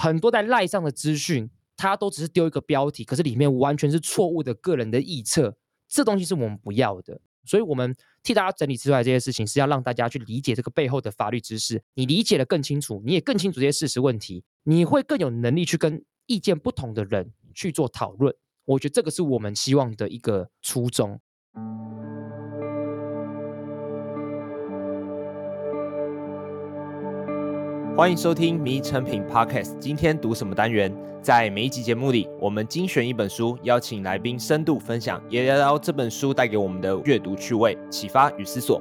很多在赖上的资讯，它都只是丢一个标题，可是里面完全是错误的个人的臆测，这东西是我们不要的。所以，我们替大家整理出来这些事情，是要让大家去理解这个背后的法律知识。你理解得更清楚，你也更清楚这些事实问题，你会更有能力去跟意见不同的人去做讨论。我觉得这个是我们希望的一个初衷。欢迎收听《迷成品 Podcast》。今天读什么单元？在每一集节目里，我们精选一本书，邀请来宾深度分享，也聊聊这本书带给我们的阅读趣味、启发与思索。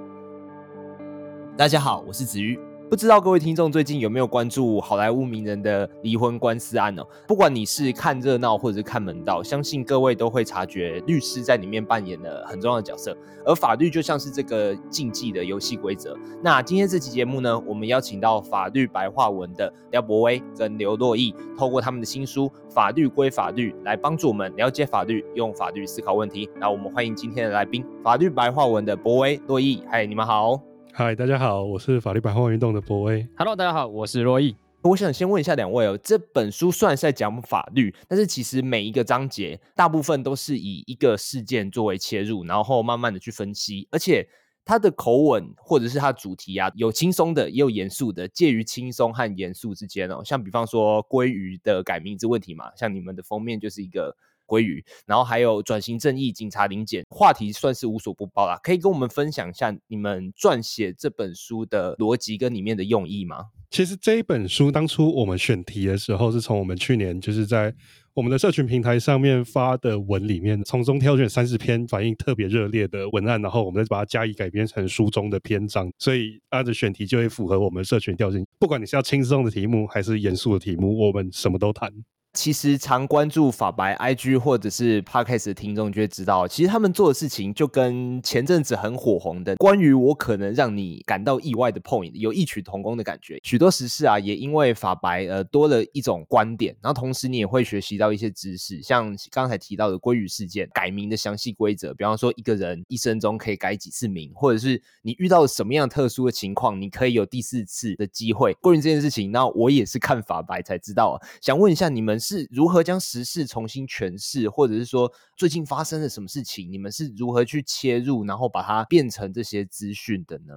大家好，我是子瑜。不知道各位听众最近有没有关注好莱坞名人的离婚官司案呢？不管你是看热闹或者是看门道，相信各位都会察觉律师在里面扮演了很重要的角色，而法律就像是这个竞技的游戏规则。那今天这期节目呢，我们邀请到法律白话文的廖博威跟刘洛毅，透过他们的新书《法律归法律》来帮助我们了解法律，用法律思考问题。那我们欢迎今天的来宾，法律白话文的博威、洛毅。嗨，你们好。嗨，大家好，我是法律白话运动的博威。Hello，大家好，我是洛毅。我想先问一下两位哦，这本书虽然是在讲法律，但是其实每一个章节大部分都是以一个事件作为切入，然后慢慢的去分析，而且它的口吻或者是它的主题啊，有轻松的，也有严肃的，介于轻松和严肃之间哦。像比方说鲑鱼的改名字问题嘛，像你们的封面就是一个。鲑鱼，然后还有转型正义、警察临检，话题算是无所不包啦。可以跟我们分享一下你们撰写这本书的逻辑跟里面的用意吗？其实这一本书当初我们选题的时候，是从我们去年就是在我们的社群平台上面发的文里面，从中挑选三十篇反应特别热烈的文案，然后我们再把它加以改编成书中的篇章。所以它的选题就会符合我们社群调性，不管你是要轻松的题目还是严肃的题目，我们什么都谈。其实常关注法白 IG 或者是 Podcast 的听众就会知道，其实他们做的事情就跟前阵子很火红的关于我可能让你感到意外的 point 有异曲同工的感觉。许多时事啊，也因为法白呃多了一种观点，然后同时你也会学习到一些知识，像刚才提到的鲑鱼事件改名的详细规则，比方说一个人一生中可以改几次名，或者是你遇到什么样特殊的情况，你可以有第四次的机会。关于这件事情，那我也是看法白才知道。想问一下你们。是如何将时事重新诠释，或者是说最近发生了什么事情？你们是如何去切入，然后把它变成这些资讯的呢？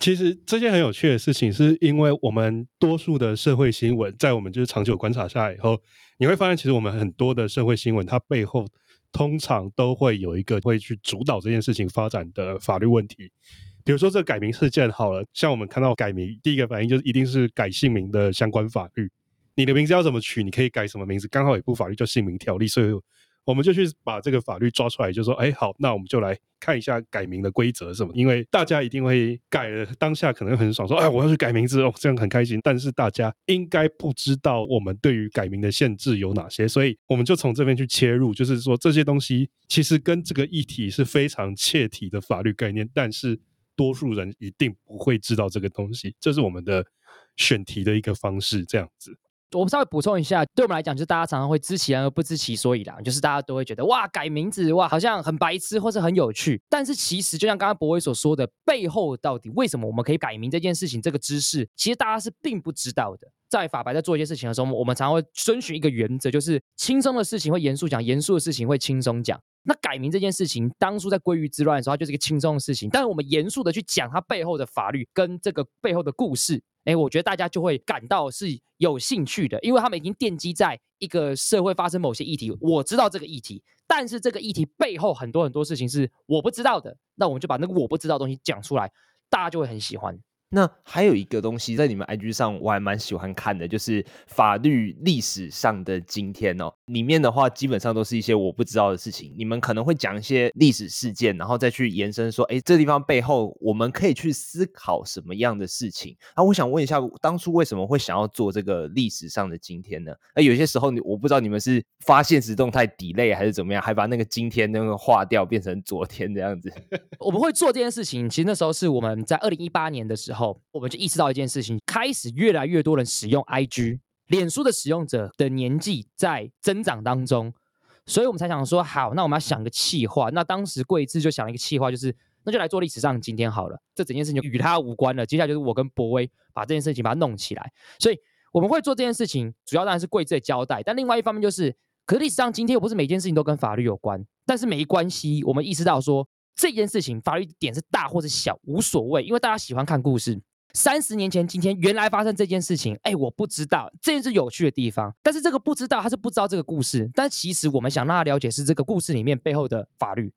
其实这件很有趣的事情，是因为我们多数的社会新闻，在我们就是长久观察下来以后，你会发现，其实我们很多的社会新闻，它背后通常都会有一个会去主导这件事情发展的法律问题。比如说这改名事件好了，像我们看到改名，第一个反应就是一定是改姓名的相关法律。你的名字要怎么取？你可以改什么名字？刚好有一部法律叫《姓名条例》，所以我们就去把这个法律抓出来，就说：哎，好，那我们就来看一下改名的规则什么。因为大家一定会改了，当下可能很爽，说：哎，我要去改名字哦，这样很开心。但是大家应该不知道我们对于改名的限制有哪些，所以我们就从这边去切入，就是说这些东西其实跟这个议题是非常切题的法律概念，但是多数人一定不会知道这个东西，这是我们的选题的一个方式，这样子。我们稍微补充一下，对我们来讲，就是大家常常会知其然而不知其所以然，就是大家都会觉得哇，改名字哇，好像很白痴或是很有趣。但是其实就像刚刚博威所说的，背后到底为什么我们可以改名这件事情，这个知识其实大家是并不知道的。在法白在做一些事情的时候，我们常常会遵循一个原则，就是轻松的事情会严肃讲，严肃的事情会轻松讲。那改名这件事情，当初在归于之乱的时候，它就是一个轻松的事情，但是我们严肃的去讲它背后的法律跟这个背后的故事。哎，我觉得大家就会感到是有兴趣的，因为他们已经奠基在一个社会发生某些议题，我知道这个议题，但是这个议题背后很多很多事情是我不知道的，那我们就把那个我不知道的东西讲出来，大家就会很喜欢。那还有一个东西在你们 IG 上，我还蛮喜欢看的，就是法律历史上的今天哦。里面的话基本上都是一些我不知道的事情，你们可能会讲一些历史事件，然后再去延伸说，哎，这地方背后我们可以去思考什么样的事情。那我想问一下，当初为什么会想要做这个历史上的今天呢？那有些时候你我不知道你们是发现实动态 delay 还是怎么样，还把那个今天那个划掉变成昨天这样子。我们会做这件事情，其实那时候是我们在二零一八年的时候。我们就意识到一件事情，开始越来越多人使用 IG，脸书的使用者的年纪在增长当中，所以我们才想说，好，那我们要想个气话。那当时贵智就想了一个气话，就是那就来做历史上今天好了。这整件事情就与他无关了。接下来就是我跟博威把这件事情把它弄起来。所以我们会做这件事情，主要当然是贵志的交代，但另外一方面就是，可是历史上今天又不是每件事情都跟法律有关，但是没关系，我们意识到说这件事情法律点是大或者小无所谓，因为大家喜欢看故事。三十年前今天原来发生这件事情，哎，我不知道，这件事有趣的地方，但是这个不知道他是不知道这个故事，但其实我们想让他了解是这个故事里面背后的法律，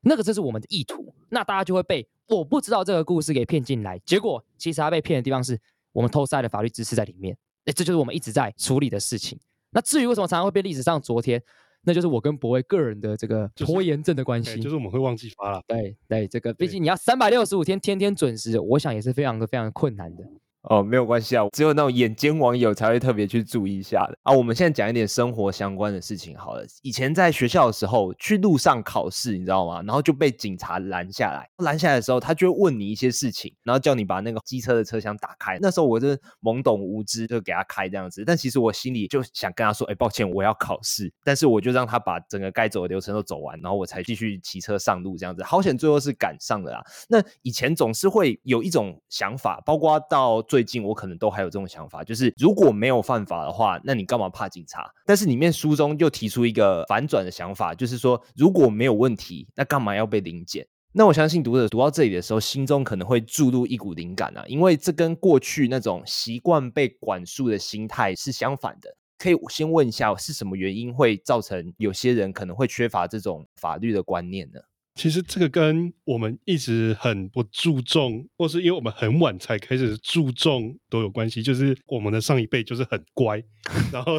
那个这是我们的意图，那大家就会被我不知道这个故事给骗进来，结果其实他被骗的地方是我们偷塞了法律知识在里面。哎，这就是我们一直在处理的事情。那至于为什么常常会被历史上昨天，那就是我跟博威个人的这个拖延症的关系。就是，就是我们会忘记发了。对对，这个毕竟你要三百六十五天天天准时，我想也是非常的非常困难的。哦，没有关系啊，只有那种眼尖网友才会特别去注意一下的啊。我们现在讲一点生活相关的事情好了。以前在学校的时候，去路上考试，你知道吗？然后就被警察拦下来，拦下来的时候，他就会问你一些事情，然后叫你把那个机车的车厢打开。那时候我是懵懂无知，就给他开这样子。但其实我心里就想跟他说，哎，抱歉，我要考试。但是我就让他把整个该走的流程都走完，然后我才继续骑车上路这样子。好险，最后是赶上了啊。那以前总是会有一种想法，包括到最最近，我可能都。还有这种想法，就是如果没有犯法的话，那你干嘛怕警察？但是里面书中就提出一个反转的想法，就是说如果没有问题，那干嘛要被临检？那我相信读者读到这里的时候，心中可能会注入一股灵感啊，因为这跟过去那种习惯被管束的心态是相反的。可以先问一下，是什么原因会造成有些人可能会缺乏这种法律的观念呢？其实这个跟我们一直很不注重，或是因为我们很晚才开始注重都有关系。就是我们的上一辈就是很乖，然后，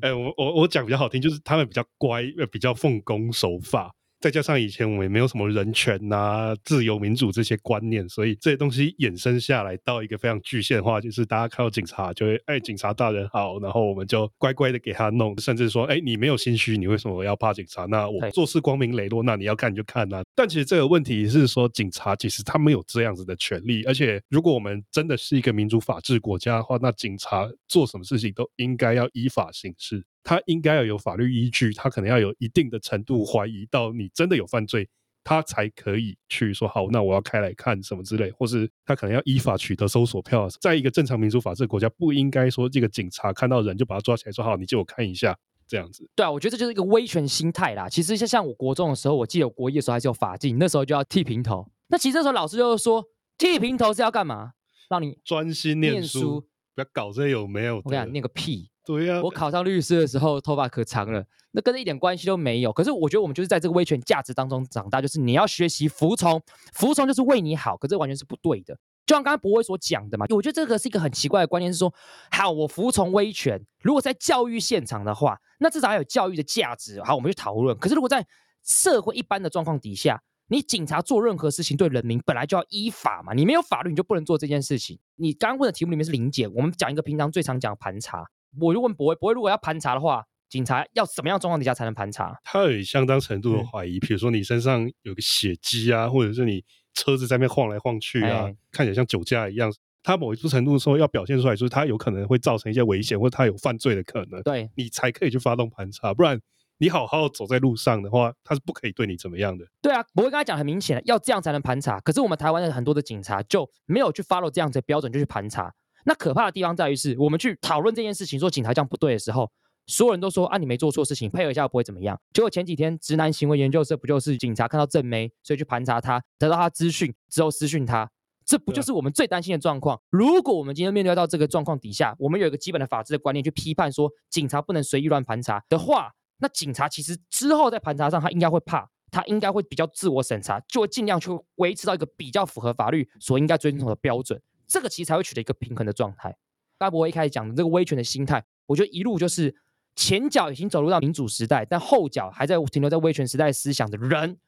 哎，我我我讲比较好听，就是他们比较乖，比较奉公守法。再加上以前我们也没有什么人权呐、啊、自由民主这些观念，所以这些东西衍生下来到一个非常具象化，就是大家看到警察就会哎，警察大人好，然后我们就乖乖的给他弄，甚至说哎，你没有心虚，你为什么要怕警察？那我做事光明磊落，那你要看你就看呐、啊。但其实这个问题是说，警察其实他没有这样子的权利，而且如果我们真的是一个民主法治国家的话，那警察做什么事情都应该要依法行事。他应该要有法律依据，他可能要有一定的程度怀疑到你真的有犯罪，他才可以去说好，那我要开来看什么之类，或是他可能要依法取得搜索票。在一个正常民主法治国家，不应该说这个警察看到人就把他抓起来说好，你借我看一下这样子。对啊，我觉得这就是一个威权心态啦。其实像像我国中的时候，我记得我国一的时候还是有法禁，那时候就要剃平头。那其实那时候老师就是说，剃平头是要干嘛？让你专心念书，不要搞这些有没有？我跟你讲，念个屁！对呀、我考上律师的时候，头发可长了，那跟这一点关系都没有。可是我觉得我们就是在这个威权价值当中长大，就是你要学习服从，服从就是为你好，可这完全是不对的。就像刚刚博威所讲的嘛，我觉得这个是一个很奇怪的观念，是说，好，我服从威权，如果在教育现场的话，那至少还有教育的价值，好，我们去讨论。可是如果在社会一般的状况底下，你警察做任何事情对人民本来就要依法嘛，你没有法律你就不能做这件事情。你刚刚问的题目里面是临检，我们讲一个平常最常讲的盘查。我就问博威，博威如果要盘查的话，警察要什么样状况底下才能盘查？他有相当程度的怀疑，比、嗯、如说你身上有个血迹啊，或者是你车子在那边晃来晃去啊，欸、看起来像酒驾一样。他某一种程度说要表现出来，就是他有可能会造成一些危险，或者他有犯罪的可能。对，你才可以去发动盘查，不然你好好走在路上的话，他是不可以对你怎么样的。对啊，博威刚才讲很明显，要这样才能盘查。可是我们台湾的很多的警察就没有去 follow 这样子的标准，就去盘查。那可怕的地方在于是，我们去讨论这件事情，说警察这样不对的时候，所有人都说啊，你没做错事情，配合一下不会怎么样。结果前几天直男行为研究社不就是警察看到正妹，所以去盘查他，得到他资讯之后私讯他，这不就是我们最担心的状况？如果我们今天面对到这个状况底下，我们有一个基本的法治的观念去批判说警察不能随意乱盘查的话，那警察其实之后在盘查上他应该会怕，他应该会比较自我审查，就会尽量去维持到一个比较符合法律所应该遵守的标准。这个其实才会取得一个平衡的状态。大伯一开始讲的这个威权的心态，我觉得一路就是前脚已经走入到民主时代，但后脚还在停留在威权时代思想的人，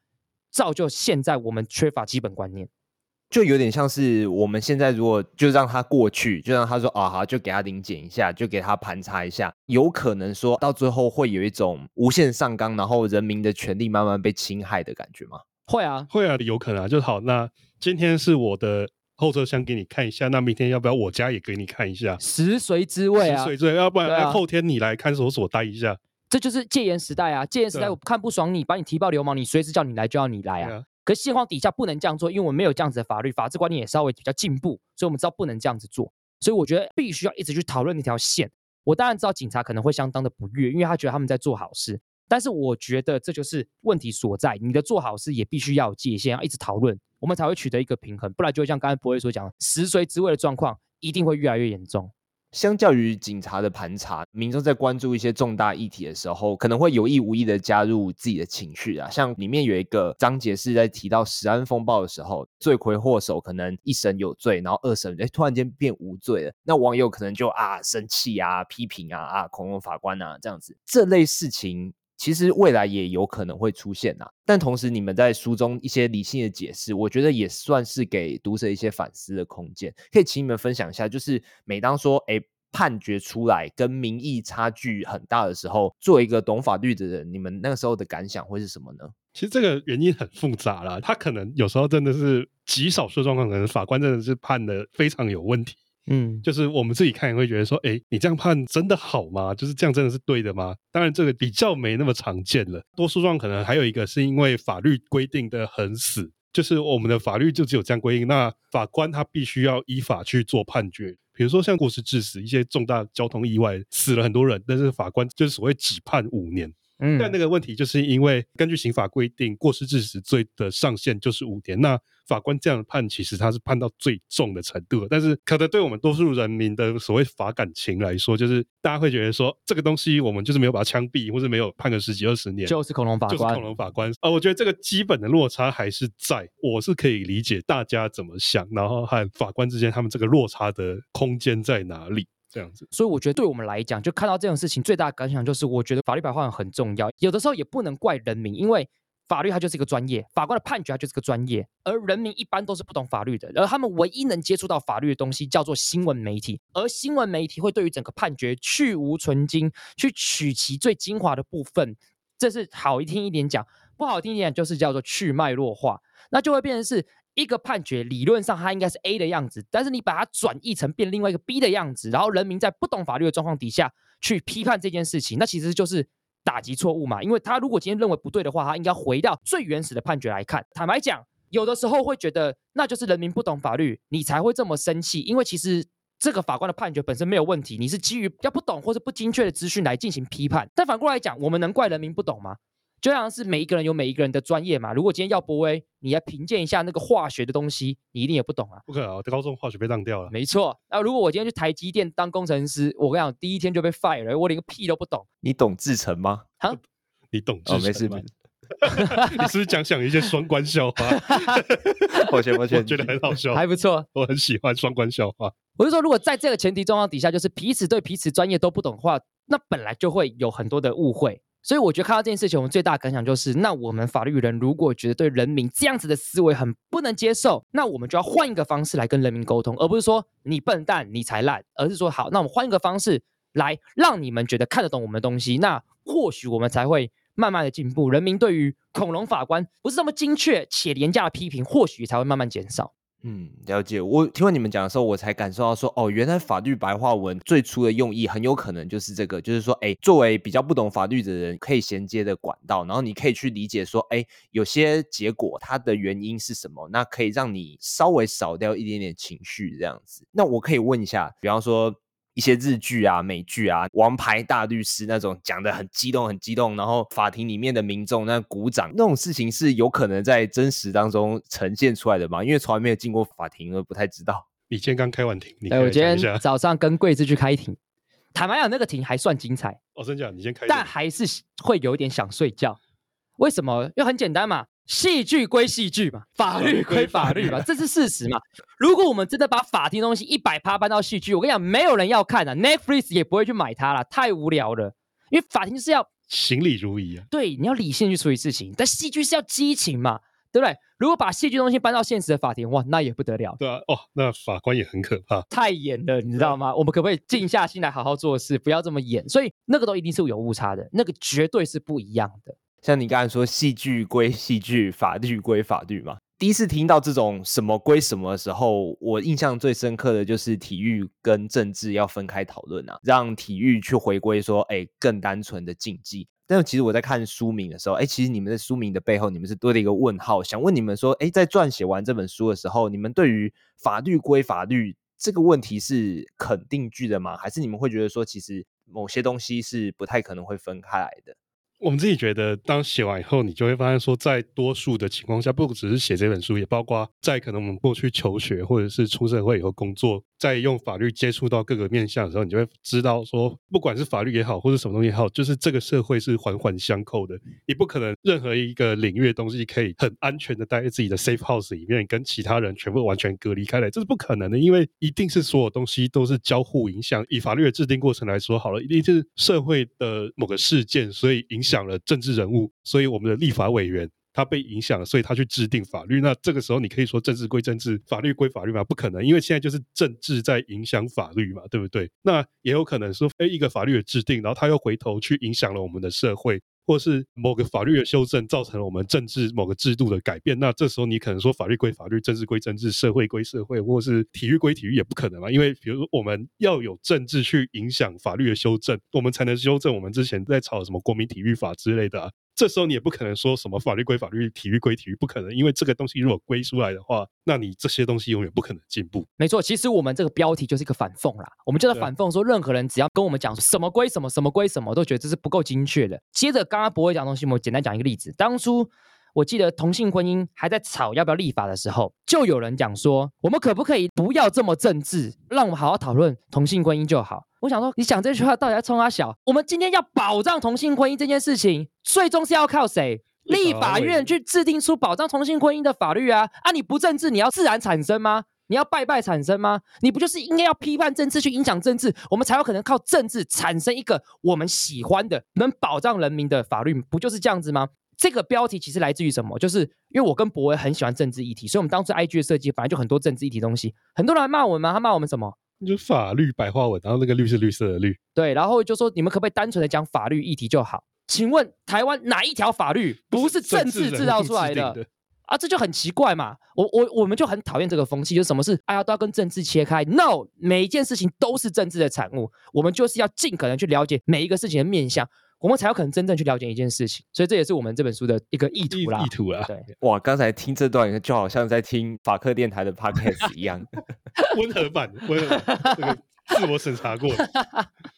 造就现在我们缺乏基本观念，就有点像是我们现在如果就让他过去，就让他说啊好，就给他临检一下，就给他盘查一下，有可能说到最后会有一种无限上纲，然后人民的权利慢慢被侵害的感觉吗？会啊，会啊，有可能啊，就好。那今天是我的。后车厢给你看一下，那明天要不要我家也给你看一下？食髓知味啊，食髓知味，要不然、啊、后天你来看守所待一下。这就是戒严时代啊！戒严时代，我看不爽你，把你提报流氓，你随时叫你来就要你来啊！啊可是现况底下不能这样做，因为我们没有这样子的法律，法治观念也稍微比较进步，所以我们知道不能这样子做。所以我觉得必须要一直去讨论那条线。我当然知道警察可能会相当的不悦，因为他觉得他们在做好事。但是我觉得这就是问题所在。你的做好事也必须要有界限，要一直讨论，我们才会取得一个平衡。不然就会像刚才博伟所讲，食髓知味的状况一定会越来越严重。相较于警察的盘查，民众在关注一些重大议题的时候，可能会有意无意的加入自己的情绪啊。像里面有一个章节是在提到食安风暴的时候，罪魁祸首可能一审有罪，然后二审哎突然间变无罪了，那网友可能就啊生气啊、批评啊、啊恐龙法官啊这样子，这类事情。其实未来也有可能会出现啊，但同时你们在书中一些理性的解释，我觉得也算是给读者一些反思的空间。可以请你们分享一下，就是每当说哎判决出来跟民意差距很大的时候，作为一个懂法律的人，你们那个时候的感想会是什么呢？其实这个原因很复杂啦，他可能有时候真的是极少数状况，可能法官真的是判的非常有问题。嗯，就是我们自己看也会觉得说，哎，你这样判真的好吗？就是这样真的是对的吗？当然，这个比较没那么常见了。多数状可能还有一个是因为法律规定的很死，就是我们的法律就只有这样规定，那法官他必须要依法去做判决。比如说像过失致死一些重大交通意外死了很多人，但是法官就是所谓只判五年。嗯，但那个问题就是因为根据刑法规定，过失致死罪的上限就是五年。那法官这样判，其实他是判到最重的程度。但是，可能对我们多数人民的所谓法感情来说，就是大家会觉得说，这个东西我们就是没有把它枪毙，或是没有判个十几二十年，就是恐龙法官，就是恐龙法官。呃，我觉得这个基本的落差还是在，我是可以理解大家怎么想，然后和法官之间他们这个落差的空间在哪里。这样子，所以我觉得对我们来讲，就看到这种事情，最大的感想就是，我觉得法律白话文很重要。有的时候也不能怪人民，因为法律它就是一个专业，法官的判决它就是个专业，而人民一般都是不懂法律的，而他们唯一能接触到法律的东西叫做新闻媒体，而新闻媒体会对于整个判决去芜存菁，去取其最精华的部分，这是好一听一点讲，不好听一点就是叫做去脉络化，那就会变成是。一个判决理论上它应该是 A 的样子，但是你把它转译成变另外一个 B 的样子，然后人民在不懂法律的状况底下去批判这件事情，那其实就是打击错误嘛。因为他如果今天认为不对的话，他应该回到最原始的判决来看。坦白讲，有的时候会觉得那就是人民不懂法律，你才会这么生气。因为其实这个法官的判决本身没有问题，你是基于要不懂或是不精确的资讯来进行批判。但反过来讲，我们能怪人民不懂吗？就像是每一个人有每一个人的专业嘛。如果今天要博威，你来评鉴一下那个化学的东西，你一定也不懂啊。不可能啊，高中化学被当掉了。没错。那如果我今天去台积电当工程师，我跟你讲，第一天就被 fire 了，我连个屁都不懂。你懂制程吗？哈？你懂制程吗？哦，没事。你是不是讲讲一些双关笑话？抱 歉抱歉，我觉得很好笑，还不错。我很喜欢双关笑话。我是说，如果在这个前提状况底下，就是彼此对彼此专业都不懂的话，那本来就会有很多的误会。所以我觉得看到这件事情，我们最大的感想就是，那我们法律人如果觉得对人民这样子的思维很不能接受，那我们就要换一个方式来跟人民沟通，而不是说你笨蛋你才烂，而是说好，那我们换一个方式来让你们觉得看得懂我们的东西，那或许我们才会慢慢的进步。人民对于恐龙法官不是这么精确且廉价的批评，或许才会慢慢减少。嗯，了解。我听完你们讲的时候，我才感受到说，哦，原来法律白话文最初的用意很有可能就是这个，就是说，哎，作为比较不懂法律的人，可以衔接的管道，然后你可以去理解说，哎，有些结果它的原因是什么，那可以让你稍微少掉一点点情绪这样子。那我可以问一下，比方说。一些日剧啊、美剧啊，王牌大律师那种讲的很激动、很激动，然后法庭里面的民众那鼓掌，那种事情是有可能在真实当中呈现出来的吗？因为从来没有进过法庭，而不太知道。你今天刚开完庭，你对，我今天早上跟贵志去开庭，坦白讲，那个庭还算精彩。哦，真的？你先开，但还是会有点想睡觉。为什么？因为很简单嘛。戏剧归戏剧 嘛，法律归法律嘛，这是事实嘛。如果我们真的把法庭东西一百趴搬到戏剧，我跟你讲，没有人要看的，Netflix 也不会去买它了，太无聊了。因为法庭就是要行礼如仪啊，对，你要理性去处理事情。但戏剧是要激情嘛，对不对？如果把戏剧东西搬到现实的法庭，哇，那也不得了。对啊，哦，那法官也很可怕，太演了，你知道吗？我们可不可以静下心来好好做事，不要这么演？所以那个都一定是有误差的，那个绝对是不一样的。像你刚才说，戏剧归戏剧，法律归法律嘛。第一次听到这种什么归什么的时候，我印象最深刻的就是体育跟政治要分开讨论啊，让体育去回归说，哎，更单纯的竞技。但是其实我在看书名的时候，哎，其实你们的书名的背后，你们是多了一个问号。想问你们说，哎，在撰写完这本书的时候，你们对于法律归法律这个问题是肯定句的吗？还是你们会觉得说，其实某些东西是不太可能会分开来的？我们自己觉得，当写完以后，你就会发现说，在多数的情况下，不只是写这本书，也包括在可能我们过去求学，或者是出社会以后工作。在用法律接触到各个面向的时候，你就会知道说，不管是法律也好，或者什么东西也好，就是这个社会是环环相扣的。你不可能任何一个领域的东西可以很安全的待在自己的 safe house 里面，跟其他人全部完全隔离开来，这是不可能的。因为一定是所有东西都是交互影响。以法律的制定过程来说，好了，一定是社会的某个事件，所以影响讲了政治人物，所以我们的立法委员。他被影响了，所以他去制定法律。那这个时候，你可以说政治归政治，法律归法律吗？不可能，因为现在就是政治在影响法律嘛，对不对？那也有可能说，诶，一个法律的制定，然后他又回头去影响了我们的社会，或是某个法律的修正造成了我们政治某个制度的改变。那这时候你可能说，法律归法律，政治归政治，社会归社会，或是体育归体育，也不可能啊。因为比如说，我们要有政治去影响法律的修正，我们才能修正我们之前在吵什么国民体育法之类的啊。这时候你也不可能说什么法律归法律，体育归体育，不可能，因为这个东西如果归出来的话，那你这些东西永远不可能进步。没错，其实我们这个标题就是一个反讽啦，我们就在反讽说，任何人只要跟我们讲什么归什么，什么归什么，都觉得这是不够精确的。接着刚刚博伟讲的东西，我简单讲一个例子。当初我记得同性婚姻还在吵要不要立法的时候，就有人讲说，我们可不可以不要这么政治，让我们好好讨论同性婚姻就好。我想说，你讲这句话到底在冲他小？我们今天要保障同性婚姻这件事情，最终是要靠谁？立法院去制定出保障同性婚姻的法律啊！啊，你不政治，你要自然产生吗？你要拜拜产生吗？你不就是应该要批判政治，去影响政治，我们才有可能靠政治产生一个我们喜欢的、能保障人民的法律？不就是这样子吗？这个标题其实来自于什么？就是因为我跟博威很喜欢政治议题，所以我们当初 IG 的设计本来就很多政治议题东西。很多人来骂我们吗？他骂我们什么？就法律白话文，然后那个绿是绿色的绿，对，然后就说你们可不可以单纯的讲法律议题就好？请问台湾哪一条法律不是政治制造出来的，的啊？这就很奇怪嘛！我我我们就很讨厌这个风气，就是什么事哎呀都要跟政治切开？No，每一件事情都是政治的产物，我们就是要尽可能去了解每一个事情的面向。我们才有可能真正去了解一件事情，所以这也是我们这本书的一个意图啦。意图啦，对，哇，刚才听这段就好像在听法克电台的 podcast 一样，温和版，温和版，这个自我审查过。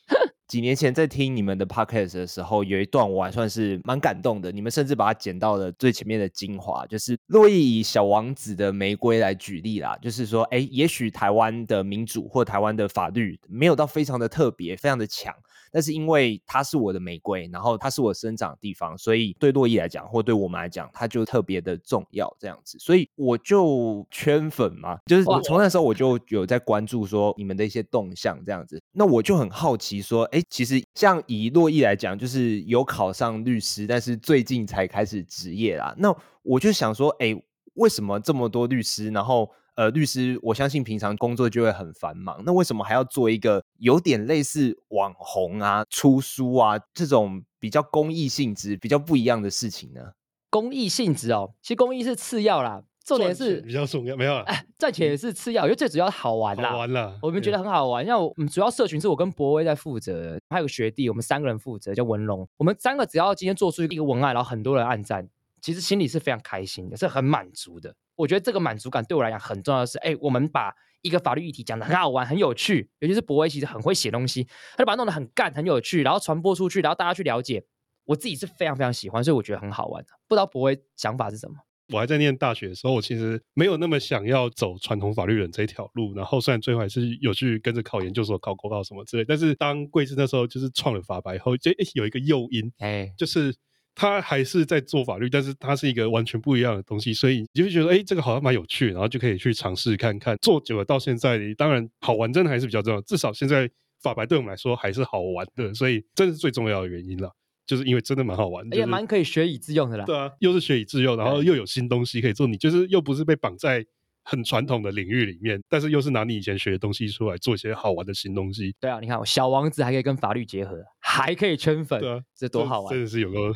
几年前在听你们的 podcast 的时候，有一段我还算是蛮感动的。你们甚至把它剪到了最前面的精华，就是洛伊以小王子的玫瑰来举例啦，就是说，哎，也许台湾的民主或台湾的法律没有到非常的特别，非常的强。但是因为它是我的玫瑰，然后它是我生长的地方，所以对洛伊来讲，或对我们来讲，它就特别的重要。这样子，所以我就圈粉嘛，就是我从那时候我就有在关注说你们的一些动向，这样子。那我就很好奇说，哎，其实像以洛伊来讲，就是有考上律师，但是最近才开始执业啦。那我就想说，哎，为什么这么多律师，然后？呃，律师，我相信平常工作就会很繁忙，那为什么还要做一个有点类似网红啊、出书啊这种比较公益性质、比较不一样的事情呢？公益性质哦，其实公益是次要啦，重点是比较重要，没有啊？哎，赚钱也是次要，因为最主要好玩啦，好玩啦，我们觉得很好玩。像我们主要社群是我跟博威在负责，还有个学弟，我们三个人负责叫文龙。我们三个只要今天做出一个文案，然后很多人按赞，其实心里是非常开心的，是很满足的。我觉得这个满足感对我来讲很重要的是，哎，我们把一个法律议题讲的很好玩、很有趣，尤其是博威其实很会写东西，他就把它弄得很干、很有趣，然后传播出去，然后大家去了解。我自己是非常非常喜欢，所以我觉得很好玩的。不知道博威想法是什么？我还在念大学的时候，我其实没有那么想要走传统法律人这一条路，然后虽然最后还是有去跟着考研究所、考国考什么之类，但是当贵志那时候就是创了法白后，就有一个诱因，哎，就是。他还是在做法律，但是他是一个完全不一样的东西，所以你就会觉得，哎，这个好像蛮有趣，然后就可以去尝试看看。做久了到现在，当然好玩真的还是比较重要。至少现在法白对我们来说还是好玩的，所以这是最重要的原因了，就是因为真的蛮好玩的，也蛮可以学以致用的啦。对啊，又是学以致用，然后又有新东西可以做，你就是又不是被绑在。很传统的领域里面，但是又是拿你以前学的东西出来做一些好玩的新东西。对啊，你看，小王子还可以跟法律结合，还可以圈粉，对啊，这多好玩！真的是有个。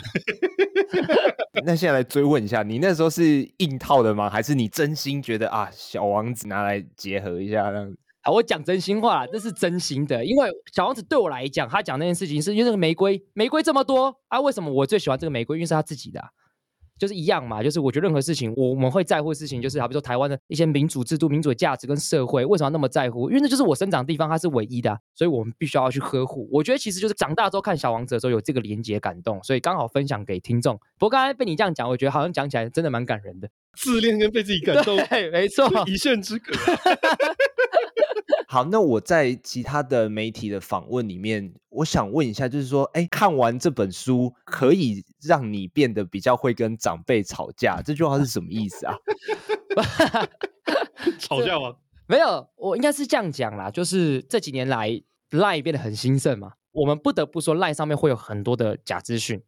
那现在来追问一下，你那时候是硬套的吗？还是你真心觉得啊，小王子拿来结合一下这样子？啊，我讲真心话啦，这是真心的，因为小王子对我来讲，他讲那件事情是因为这个玫瑰，玫瑰这么多啊，为什么我最喜欢这个玫瑰？因为是他自己的啊。就是一样嘛，就是我觉得任何事情，我们会在乎的事情，就是好比说台湾的一些民主制度、民主的价值跟社会，为什么要那么在乎？因为那就是我生长的地方，它是唯一的，所以我们必须要去呵护。我觉得其实就是长大之后看小王子的时候有这个连结感动，所以刚好分享给听众。不过刚才被你这样讲，我觉得好像讲起来真的蛮感人的。自恋跟被自己感动，对，没错，一线之隔。好，那我在其他的媒体的访问里面，我想问一下，就是说，哎，看完这本书可以让你变得比较会跟长辈吵架，这句话是什么意思啊？吵架吗？没有，我应该是这样讲啦，就是这几年来，LINE 变得很兴盛嘛，我们不得不说，LINE 上面会有很多的假资讯，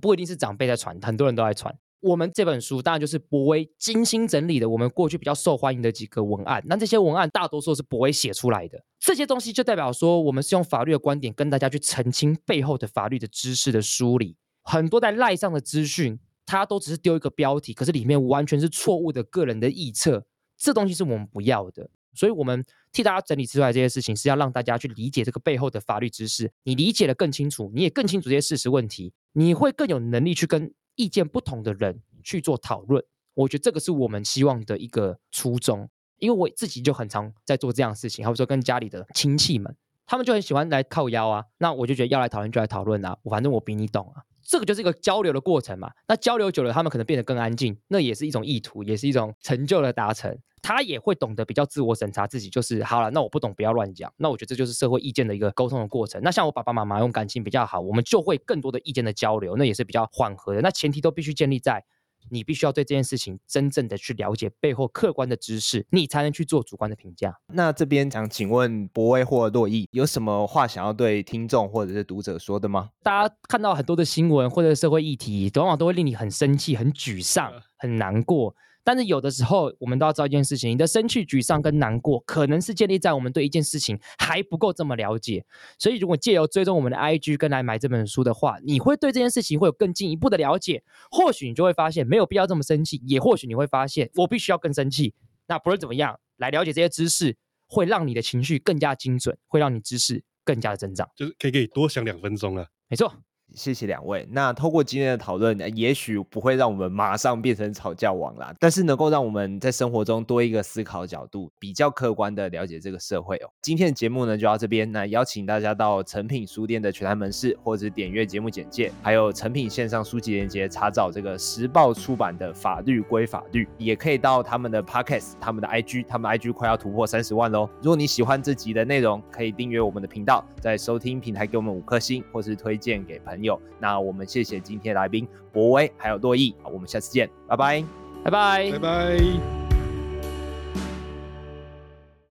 不一定是长辈在传，很多人都在传。我们这本书当然就是博威精心整理的，我们过去比较受欢迎的几个文案。那这些文案大多数是博威写出来的，这些东西就代表说，我们是用法律的观点跟大家去澄清背后的法律的知识的梳理。很多在赖上的资讯，它都只是丢一个标题，可是里面完全是错误的个人的臆测。这东西是我们不要的，所以我们替大家整理出来这些事情，是要让大家去理解这个背后的法律知识。你理解得更清楚，你也更清楚这些事实问题，你会更有能力去跟。意见不同的人去做讨论，我觉得这个是我们希望的一个初衷。因为我自己就很常在做这样的事情，好比说跟家里的亲戚们，他们就很喜欢来靠腰啊，那我就觉得要来讨论就来讨论啊，反正我比你懂啊。这个就是一个交流的过程嘛。那交流久了，他们可能变得更安静，那也是一种意图，也是一种成就的达成。他也会懂得比较自我审查自己，就是好了，那我不懂，不要乱讲。那我觉得这就是社会意见的一个沟通的过程。那像我爸爸妈妈用感情比较好，我们就会更多的意见的交流，那也是比较缓和的。那前提都必须建立在。你必须要对这件事情真正的去了解背后客观的知识，你才能去做主观的评价。那这边想请问博威或洛毅，有什么话想要对听众或者是读者说的吗？大家看到很多的新闻或者社会议题，往往都会令你很生气、很沮丧、很难过。但是有的时候，我们都要知道一件事情：你的生气、沮丧跟难过，可能是建立在我们对一件事情还不够这么了解。所以，如果借由追踪我们的 IG 跟来买这本书的话，你会对这件事情会有更进一步的了解。或许你就会发现没有必要这么生气，也或许你会发现我必须要更生气。那不论怎么样，来了解这些知识，会让你的情绪更加精准，会让你知识更加的增长。就是可以给你多想两分钟啊。没错。谢谢两位。那透过今天的讨论，也许不会让我们马上变成吵架王啦，但是能够让我们在生活中多一个思考角度，比较客观的了解这个社会哦。今天的节目呢就到这边，那邀请大家到诚品书店的全台门市，或者点阅节目简介，还有诚品线上书籍链接，查找这个时报出版的《法律归法律》，也可以到他们的 Podcast、他们的 IG，他们 IG 快要突破三十万喽。如果你喜欢这集的内容，可以订阅我们的频道，在收听平台给我们五颗星，或是推荐给朋友友。那我们谢谢今天来宾博威还有洛毅，我们下次见，拜拜，拜拜，拜拜。